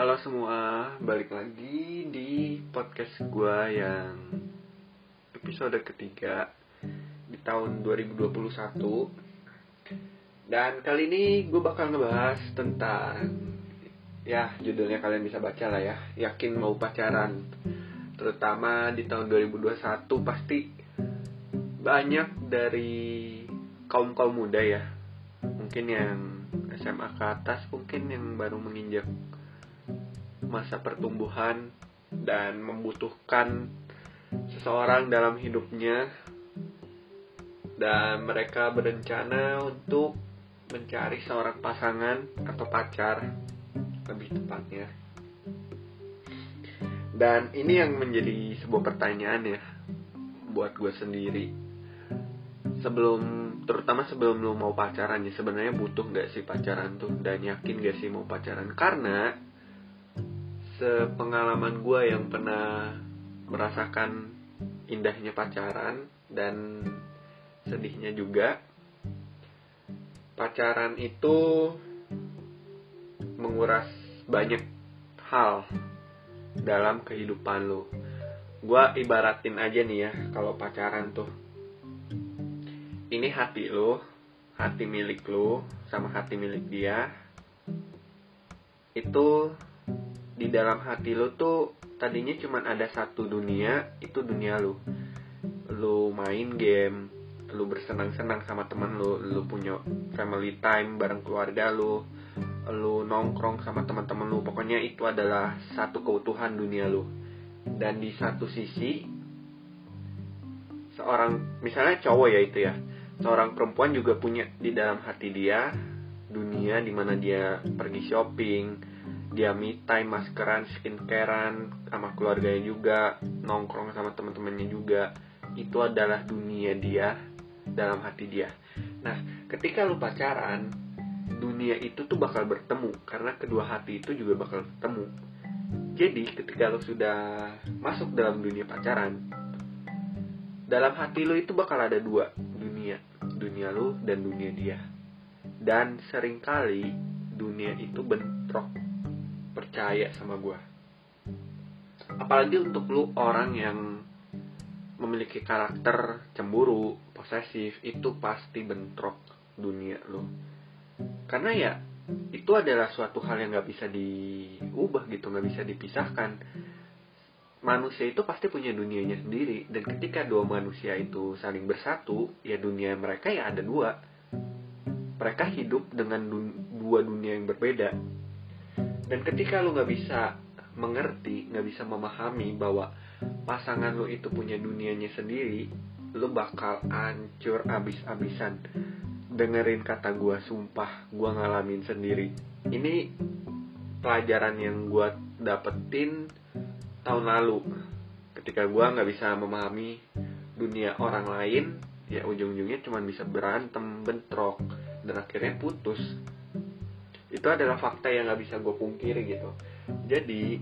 Halo semua, balik lagi di podcast gue yang episode ketiga di tahun 2021 Dan kali ini gue bakal ngebahas tentang Ya judulnya kalian bisa baca lah ya Yakin mau pacaran. Terutama di tahun 2021 pasti banyak dari kaum-kaum muda ya. Mungkin yang SMA ke atas mungkin yang baru menginjak masa pertumbuhan dan membutuhkan seseorang dalam hidupnya. Dan mereka berencana untuk mencari seorang pasangan atau pacar lebih tepatnya. Dan ini yang menjadi sebuah pertanyaan ya buat gue sendiri. Sebelum terutama sebelum lu mau pacaran ya sebenarnya butuh nggak sih pacaran tuh? Dan yakin gak sih mau pacaran? Karena sepengalaman gue yang pernah merasakan indahnya pacaran dan sedihnya juga. Pacaran itu menguras banyak hal dalam kehidupan lo gue ibaratin aja nih ya kalau pacaran tuh. Ini hati lo hati milik lo sama hati milik dia itu di dalam hati lo tuh tadinya cuma ada satu dunia itu dunia lo lo main game lo bersenang-senang sama teman lo lo punya family time bareng keluarga lo lo nongkrong sama teman-teman lo pokoknya itu adalah satu keutuhan dunia lo dan di satu sisi seorang misalnya cowok ya itu ya seorang perempuan juga punya di dalam hati dia dunia di mana dia pergi shopping dia me time maskeran skincarean sama keluarganya juga nongkrong sama teman-temannya juga. Itu adalah dunia dia dalam hati dia. Nah ketika lu pacaran dunia itu tuh bakal bertemu karena kedua hati itu juga bakal bertemu jadi ketika lu sudah masuk dalam dunia pacaran dalam hati lu itu bakal ada dua dunia. Dunia lu dan dunia dia. Dan sering kali dunia itu bentrok percaya sama gue apalagi untuk lu orang yang memiliki karakter cemburu posesif itu pasti bentrok dunia lu. Karena ya itu adalah suatu hal yang nggak bisa diubah gitu nggak bisa dipisahkan. Manusia itu pasti punya dunianya sendiri dan ketika dua manusia itu saling bersatu ya dunia mereka ya ada dua. Mereka hidup dengan dua dunia yang berbeda dan ketika lu nggak bisa mengerti nggak bisa memahami bahwa pasangan lu itu punya dunianya sendiri lu bakal hancur abis-abisan. Dengerin kata gua sumpah gua ngalamin sendiri. Ini pelajaran yang gua dapetin tahun lalu. Ketika gua nggak bisa memahami dunia orang lain ya ujung-ujungnya cuma bisa berantem bentrok dan akhirnya putus itu adalah fakta yang nggak bisa gue pungkiri gitu. Jadi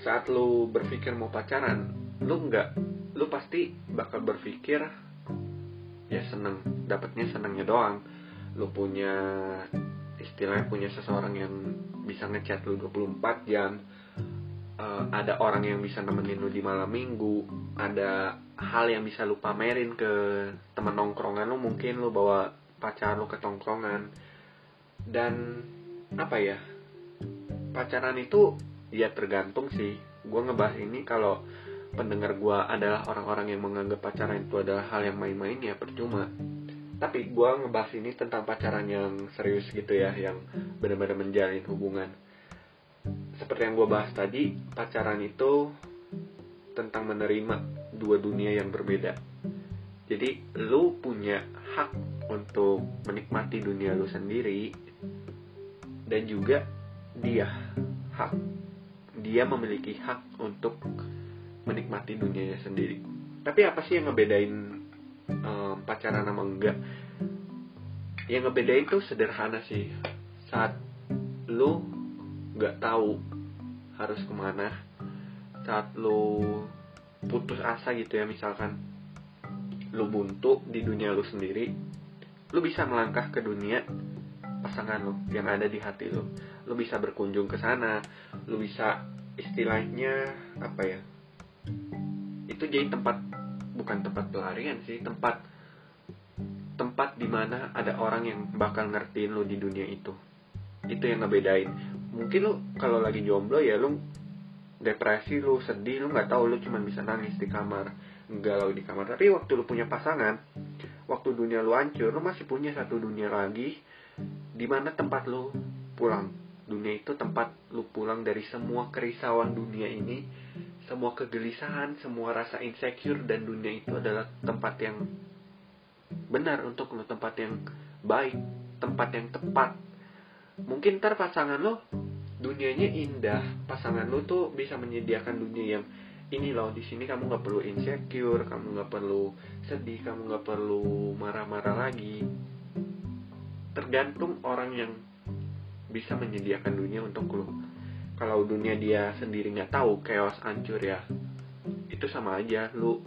saat lu berpikir mau pacaran lu nggak lu pasti bakal berpikir ya seneng dapatnya senengnya doang. Lu punya istilahnya punya seseorang yang bisa ngechat lu 24 jam uh, ada orang yang bisa nemenin lu di malam minggu ada hal yang bisa lu pamerin ke temen nongkrongan lu mungkin lu bawa pacar lu ke tongkrongan dan apa ya pacaran itu ya tergantung sih. Gue ngebahas ini kalau pendengar gue adalah orang-orang yang menganggap pacaran itu adalah hal yang main-main ya percuma. Tapi gue ngebahas ini tentang pacaran yang serius gitu ya yang benar-benar menjalin hubungan. Seperti yang gue bahas tadi pacaran itu tentang menerima dua dunia yang berbeda. Jadi lu punya hak untuk menikmati dunia lu sendiri dan juga dia hak. Dia memiliki hak untuk menikmati dunianya sendiri. Tapi apa sih yang ngebedain um, pacaran sama enggak? Yang ngebedain tuh sederhana sih. Saat lu nggak tahu harus ke mana saat lu putus asa gitu ya misalkan lu buntu di dunia lu sendiri lu bisa melangkah ke dunia pasangan lo yang ada di hati lo. Lo bisa berkunjung ke sana lo bisa istilahnya apa ya itu jadi tempat bukan tempat pelarian sih tempat tempat di mana ada orang yang bakal ngertiin lo di dunia itu. Itu yang ngebedain. Mungkin lo kalau lagi jomblo ya lo depresi lo sedih lo nggak tahu lo cuma bisa nangis di kamar galau di kamar. Tapi waktu lo punya pasangan waktu dunia lo hancur lo masih punya satu dunia lagi di mana tempat lo pulang. Dunia itu tempat lu pulang dari semua kerisauan dunia ini semua kegelisahan semua rasa insecure dan dunia itu adalah tempat yang benar untuk lu tempat yang baik tempat yang tepat. Mungkin ntar pasangan lo dunianya indah. Pasangan lo tuh bisa menyediakan dunia yang ini loh di sini kamu nggak perlu insecure kamu nggak perlu sedih kamu nggak perlu marah-marah lagi. Tergantung orang yang bisa menyediakan dunia untuk lo. Kalau dunia dia sendiri nggak tahu chaos hancur ya itu sama aja. Lu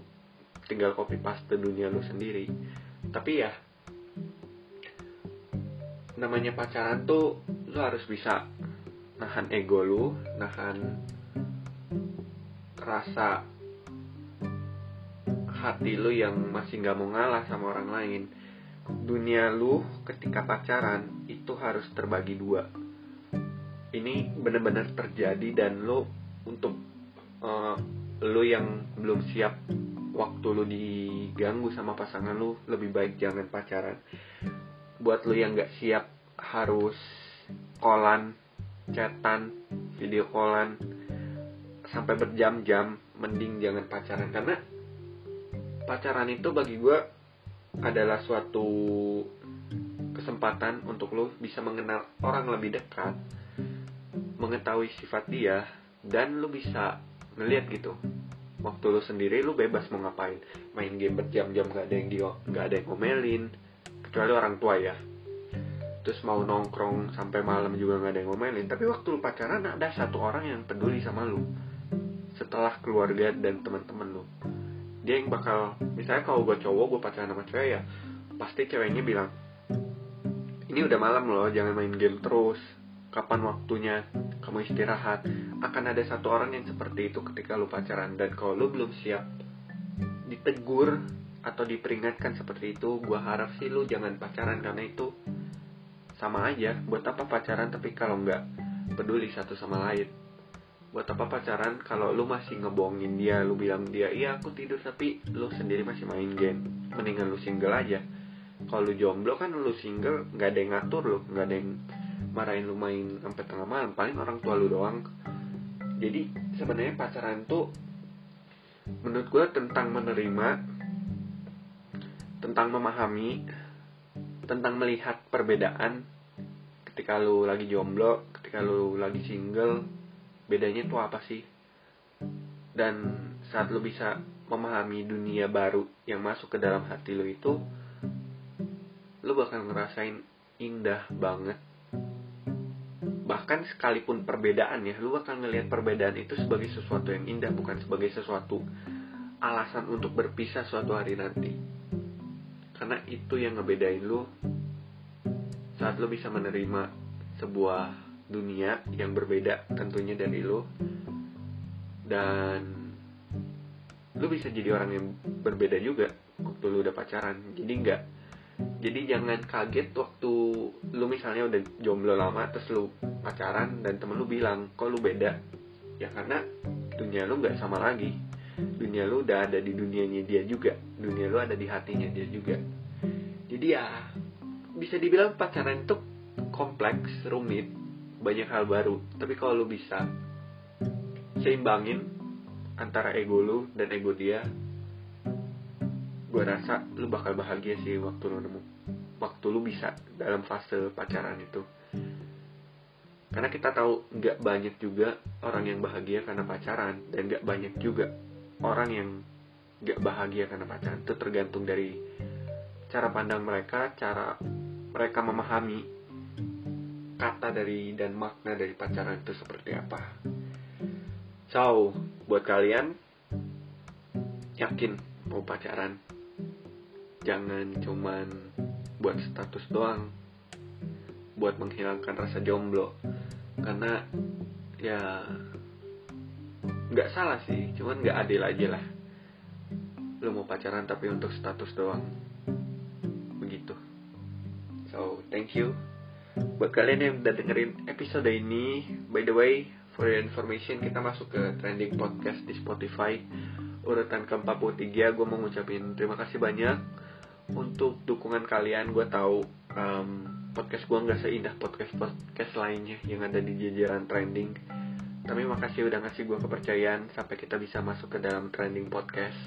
tinggal copy paste dunia lu sendiri. Tapi ya namanya pacaran tuh lu harus bisa nahan ego lu nahan rasa hati lu yang masih nggak mau ngalah sama orang lain. Dunia lu ketika pacaran itu harus terbagi dua. Ini benar-benar terjadi dan lo untuk uh, lo yang belum siap waktu lo diganggu sama pasangan lo lebih baik jangan pacaran. Buat lo yang nggak siap harus kolan chatan video kolan sampai berjam-jam mending jangan pacaran. Karena pacaran itu bagi gue adalah suatu kesempatan untuk lo bisa mengenal orang lebih dekat mengetahui sifat dia dan lu bisa ngeliat gitu. Waktu lu sendiri lu bebas mau ngapain. Main game berjam-jam gak ada yang dia gak ada yang ngomelin kecuali orang tua ya. Terus mau nongkrong sampai malam juga gak ada yang ngomelin. Tapi waktu lu pacaran ada satu orang yang peduli sama lu setelah keluarga dan teman-teman lu. Dia yang bakal misalnya kalau gue cowok gue pacaran sama cewek ya pasti ceweknya bilang ini udah malam loh jangan main game terus. Kapan waktunya kamu istirahat? Akan ada satu orang yang seperti itu ketika lu pacaran. Dan kalau lu belum siap ditegur atau diperingatkan seperti itu gua harap sih lu jangan pacaran karena itu sama aja. Buat apa pacaran? Tapi kalau nggak peduli satu sama lain buat apa pacaran? Kalau lu masih ngebohongin dia lu bilang dia iya aku tidur tapi lu sendiri masih main game. Mendingan lu single aja. Kalau lu jomblo kan lu single nggak ada yang ngatur lu nggak ada yang marahin lu main sampai tengah malam. Paling orang tua lu doang. Jadi sebenarnya pacaran tuh menurut gue tentang menerima tentang memahami tentang melihat perbedaan ketika lu lagi jomblo ketika lu lagi single bedanya tuh apa sih? Dan saat lu bisa memahami dunia baru yang masuk ke dalam hati lu itu lu bakal ngerasain indah banget. Bahkan sekalipun perbedaan ya lu bakal ngelihat perbedaan itu sebagai sesuatu yang indah bukan sebagai sesuatu alasan untuk berpisah suatu hari nanti. Karena itu yang ngebedain lu saat lu bisa menerima sebuah dunia yang berbeda tentunya dari lo dan lu bisa jadi orang yang berbeda juga waktu lu udah pacaran. Jadi enggak jadi jangan kaget waktu lu misalnya udah jomblo lama terus lu pacaran dan temen lu bilang kok lu beda? Ya karena dunia lu nggak sama lagi. Dunia lu udah ada di dunianya dia juga. Dunia lu ada di hatinya dia juga. Jadi ya bisa dibilang pacaran itu kompleks rumit banyak hal baru. Tapi kalau lu bisa seimbangin antara ego lu dan ego dia gue rasa lu bakal bahagia sih waktu lu nemu. Waktu lu bisa dalam fase pacaran itu. Karena kita tahu nggak banyak juga orang yang bahagia karena pacaran dan nggak banyak juga orang yang nggak bahagia karena pacaran. Itu tergantung dari cara pandang mereka cara mereka memahami kata dari dan makna dari pacaran itu seperti apa. So, buat kalian yakin mau pacaran, jangan cuman buat status doang. buat menghilangkan rasa jomblo. Karena ya nggak salah sih. Cuman nggak adil aja lah. Lo mau pacaran tapi untuk status doang. Begitu. So thank you buat kalian yang udah dengerin episode ini by the way for your information kita masuk ke trending podcast di Spotify. Urutan ke-43 gue mau ngucapin terima kasih banyak. Untuk dukungan kalian gue tahu um, podcast gue nggak seindah podcast podcast lainnya yang ada di jajaran trending. Tapi makasih udah ngasih gue kepercayaan sampai kita bisa masuk ke dalam trending podcast.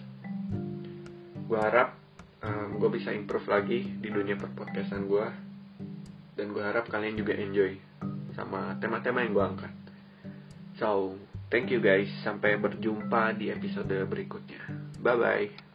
Gue harap um, gue bisa improve lagi di dunia perpodcastan gue dan gue harap kalian juga enjoy sama tema-tema yang gue angkat. So thank you guys. Sampai berjumpa di episode berikutnya. Bye bye